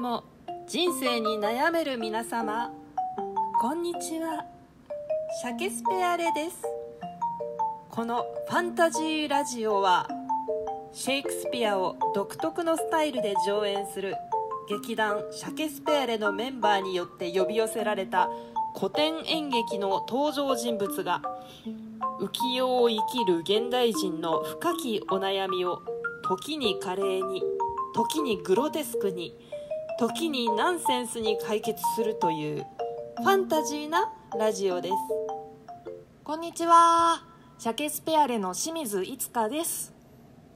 も人生に悩める皆様。こんにちは。シャケスペアレです。このファンタジーラジオはシェイクスピアを独特のスタイルで上演する劇団シャケスペアレのメンバーによって呼び寄せられた古典演劇の登場人物が浮世を生きる現代人の深きお悩みを時に華麗に時にグロテスクに時にナンセンスに解決するというファンタジーなラジオですこんにちは。シャケスペアレの清水いつかです。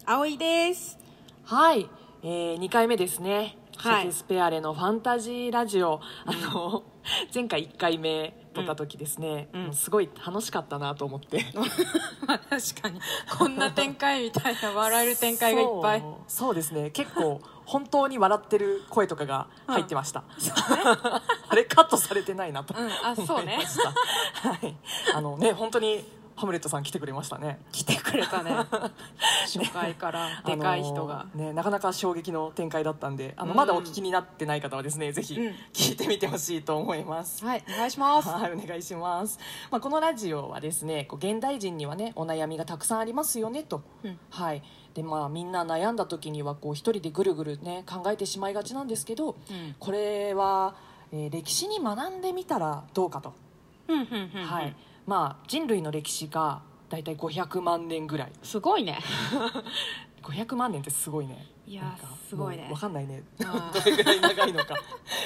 葵ですはい、えー、2回目ですね。はいシャケスペアレのファンタジーラジオ。あの、前回1回目撮った時ですね、うんうんもうすごい楽しかったなと思って。ま あ確かにこんな展開みたいな笑える展開がいっぱいそうそうですね。結構、本当に笑ってる声とかが入ってました。あれカットされてないなとうんあそうね思いました。はい。あのね、本当にハムレットさん来てくれましたね。来てくれたね 初回からでかい人が、ね、なかなか衝撃の展開だったんであの、うんまだお聞きになってない方はですねぜひうん聞いてみてほしいと思います。はいお願いしますはい、お願いします。まあ、このラジオはですね、こう現代人にはね、お悩みがたくさんありますよねと。うんはい。で、まあ、みんな悩んだ時には、こう一人でぐるぐるね、考えてしまいがちなんですけど。うんこれは、えー歴史に学んでみたらどうかと。うんうんうんうんはい。まあ、人類の歴史が。だいたい500万年ぐらい。すごいね。500万年ってすごいね。いやすごいね。もうわかんないね。どれぐらい長いのか。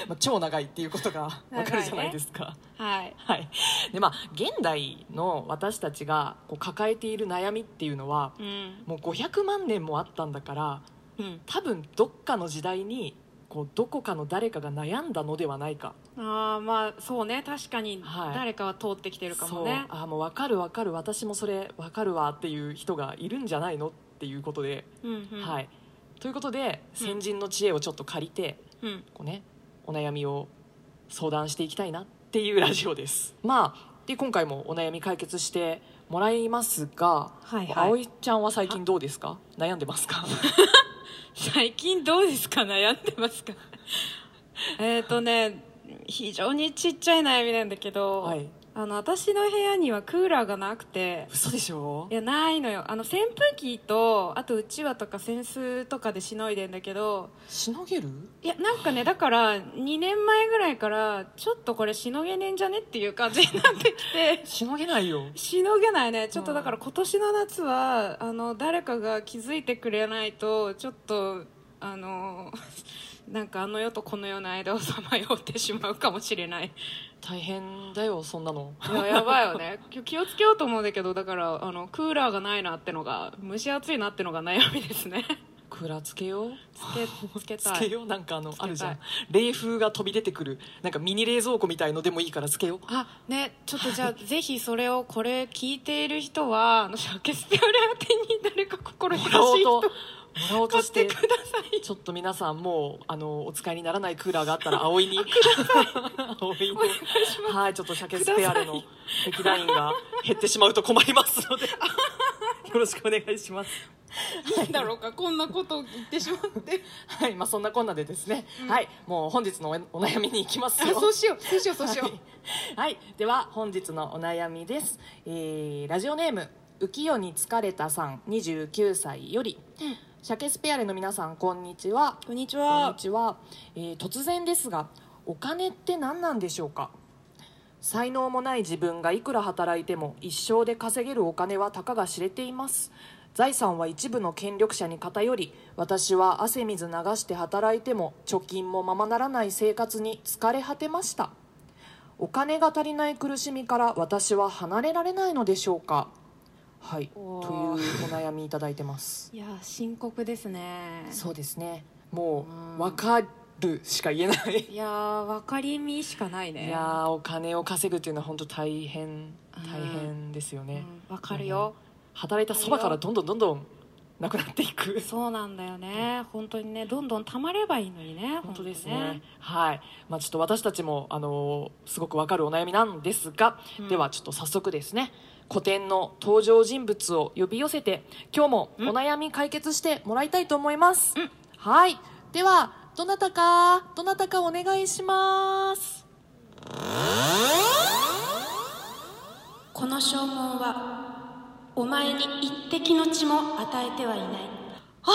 まあ超長いっていうことがわかるじゃないですか、はい。はい。でまあ現代の私たちがこう抱えている悩みっていうのはうんもう500万年もあったんだからうん多分どっかの時代にこうどこかの誰かが悩んだのではないか。ああまあそうね。確かにはい。誰かは通ってきてるかもね、そう。あーもう分かる分かる。私もそれ分かるわっていう人がいるんじゃないのっていうことで、うんうん。はい。ということで先人の知恵をちょっと借りて、うん。こうね、お悩みを相談していきたいなっていうラジオです。まあで今回もお悩み解決してもらいますが、はいはい。葵ちゃんは最近どうですか？悩んでますか？最近どうですか？悩んでますか？えっとね非常にちっちゃい悩みなんだけど、はいあの私の部屋にはクーラーがなくて。嘘でしょ？いやないのよ。あの扇風機とあとうちわとか扇子とかでしのいでんだけど。しのげる？いやなんかねだから2年前ぐらいからちょっとこれしのげねえんじゃねっていう感じになってきて。しのげないよ。しのげないね。ちょっとだから今年の夏はあの誰かが気づいてくれないとちょっとあのなんかあの世とこの世の間をさまよってしまうかもしれない大変だよそんなの。いややばいよね。気気をつけようと思うんだけどだからあのクーラーがないなってのが蒸し暑いなってのが悩みですね。クーラーつけよう？つけつけよう？なんかあのあるじゃん。冷風が飛び出てくる。なんかミニ冷蔵庫みたいのでもいいからつけよう。あねちょっとじゃあ ぜひそれをこれ聞いている人はあのシャケスペアレ宛てに誰か心優しい人。ともらおうとしててください。ちょっと皆さんもうあのお使いにならないクーラーがあったら葵に。葵に。お願いします。はいちょっとシャケスペアレの壁ラインが減ってしまうと困りますので。よろしくお願いします。いいんだろうかこんなことを言ってしまって。はいまあそんなこんなでですね、はいもう本日のおお悩みに行きますよ。あそうしようそうしようそうしよう、はい、はいでは本日のお悩みです、えーラジオネーム浮世に疲れたさん29歳より、シャケスペアレの皆さんこんにちは。こんにちこんはにちは、えー突然ですがお金って何なんでしょうか？才能もない自分がいくら働いても一生で稼げるお金はたかが知れています。財産は一部の権力者に偏り私は汗水流して働いても貯金もままならない生活に疲れ果てました。お金が足りない苦しみから私は離れられないのでしょうか？はい。というお悩みいただいてます。いや深刻ですね。そうですね。もう分かるしか言えない。いやー分かりみしかないね。いやーお金を稼ぐっていうのは本当大変大変ですよね、うん、分かるよ、働いたそばからどんどんどんどんなくなっていく。そうなんだよね。本当にねどんどん貯まればいいのにね本当ですね。本はい、まあ、ちょっと私たちもあのーすごくわかるお悩みなんですが、うん。ではちょっと早速ですね古典の登場人物を呼び寄せて今日もお悩み解決してもらいたいと思います、うん。はい。ではどなたかどなたかお願いします。この証文はお前に一滴の血も与えてはいない。あ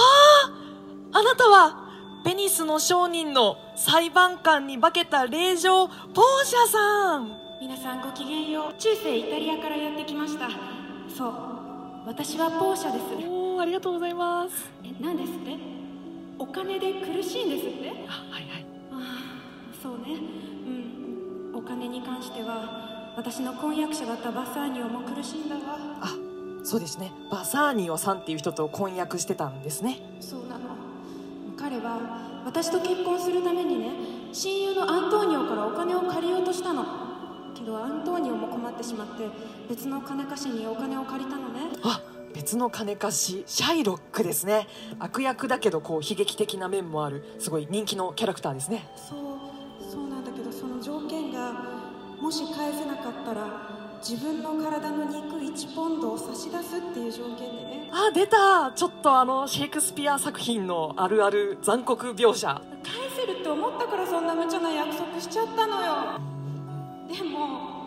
ああなたはベニスの商人の裁判官に化けた令嬢ポーシャさん皆さんごきげんよう。中世イタリアからやってきました。そう。私はポーシャです。おーありがとうございます。え何ですって？お金で苦しいんですって？あはいはい。ああそうね。うん。お金に関しては私の婚約者だったバサーニオも苦しいんだわ。あそうですね。バサーニオさんっていう人と婚約してたんですね。そうなの。彼は私と結婚するためにね親友のアントーニオからお金を借りようとしたのけどアントーニオも困ってしまって別の金貸しにお金を借りたのね。あ別の金貸しシャイロックですね。悪役だけどこう悲劇的な面もあるすごい人気のキャラクターですね。そうそうなんだけどその条件がもし返せなかったら自分の体の肉1ポンドを差し出すっていう条件でね。あ出た。ちょっとあのシェイクスピア作品のあるある残酷描写。返せるって思ったからそんな無茶な約束しちゃったのよでも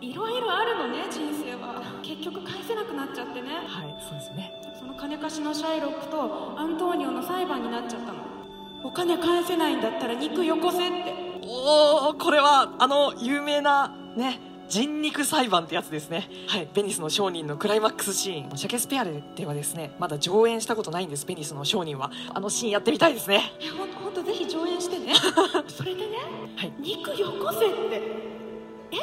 いろいろあるのね人生は。結局返せなくなっちゃってね。はいそうですね。その金貸しのシャイロックとアントーニオの裁判になっちゃったの。お金返せないんだったら肉よこせって。おおこれはあの有名なね人肉裁判ってやつですね。はいベニスの商人のクライマックスシーン。シャケスペアレではですねまだ上演したことないんですベニスの商人は。あのシーンやってみたいですね。えほんとぜひ上演してね。それでね、はい。肉よこせってえ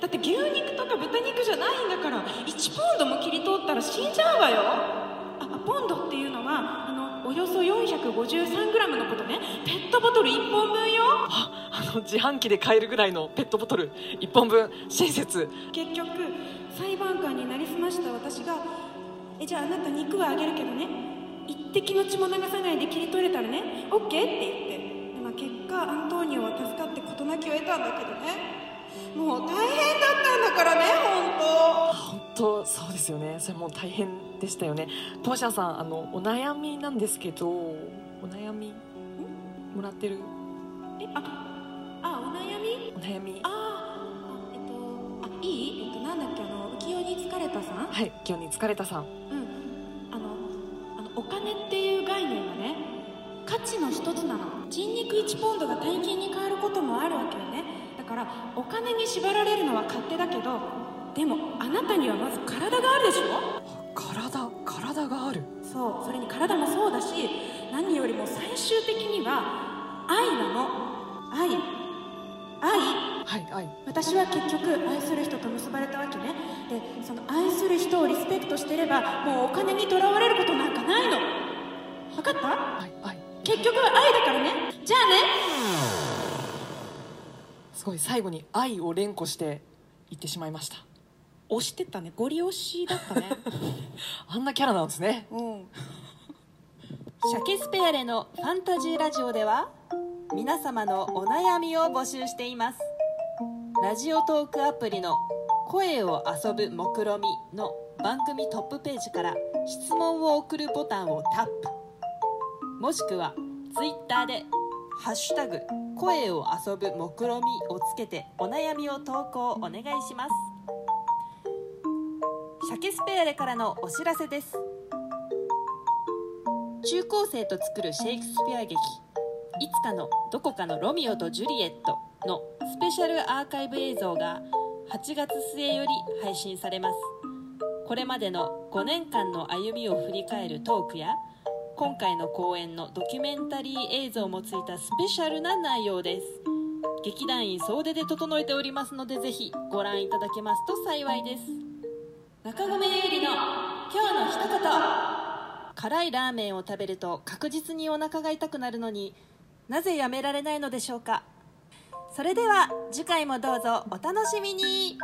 だって牛肉とか豚肉じゃないんだから1ポンドも切り取ったら死んじゃうわよ。ああポンドっていうのはあのおよそ 453g のことね。ペットボトル1本分よ。ああの自販機で買えるぐらいのペットボトル1本分。親切。結局裁判官になりすました私が「えじゃああなた肉はあげるけどね。一滴の血も流さないで切り取れたらね。OK?」って言って。で、まあ、結果アントーニオは助かって事なきを得たんだけどねもう大変だったんだからね本本当そうですよね。それもう大変でしたよね。ポーシャさんあのお悩みなんですけどお悩みもらってる？当えああお悩み？お悩み。あえっとあいい？えっとなんだっけあの浮世に疲れたさん？はい今日に疲れたさん。うん。あのあのお金っていう概念はね価値の一つなの。人肉1ポンドが大金に変わることもあるわけよね。だからお金に縛られるのは勝手だけどでもあなたにはまず体があるでしょ？体体がある？そうそれに体もそうだし何よりも最終的には愛なの。愛。愛。はいはい私は結局愛する人と結ばれたわけね。でその愛する人をリスペクトしてればもうお金にとらわれることなんかないの。分かった？はいはい結局は愛だからね。じゃあねすごい最後に愛を連呼して言ってしまいました。押してたね。ゴリ押しだったね。あんなキャラなんですね。うん。シャケスペアレのファンタジーラジオでは皆様のお悩みを募集しています。ラジオトークアプリの「声を遊ぶ目論み」の番組トップページから質問を送るボタンをタップ。もしくはツイッターで「ハッシュタグ声を遊ぶ目論み」をつけてお悩みを投稿お願いします。シャケスペアレからのお知らせです。中高生と作るシェイクスピア劇「いつかのどこかのロミオとジュリエット」のスペシャルアーカイブ映像が8月末より配信されます。これまでの5年間の歩みを振り返るトークや今回の公演のドキュメンタリー映像もついたスペシャルな内容です。劇団員総出で整えておりますのでぜひご覧いただけますと幸いです。中込ゆりの今日の一言。辛いラーメンを食べると確実にお腹が痛くなるのになぜやめられないのでしょうか。それでは次回もどうぞお楽しみに。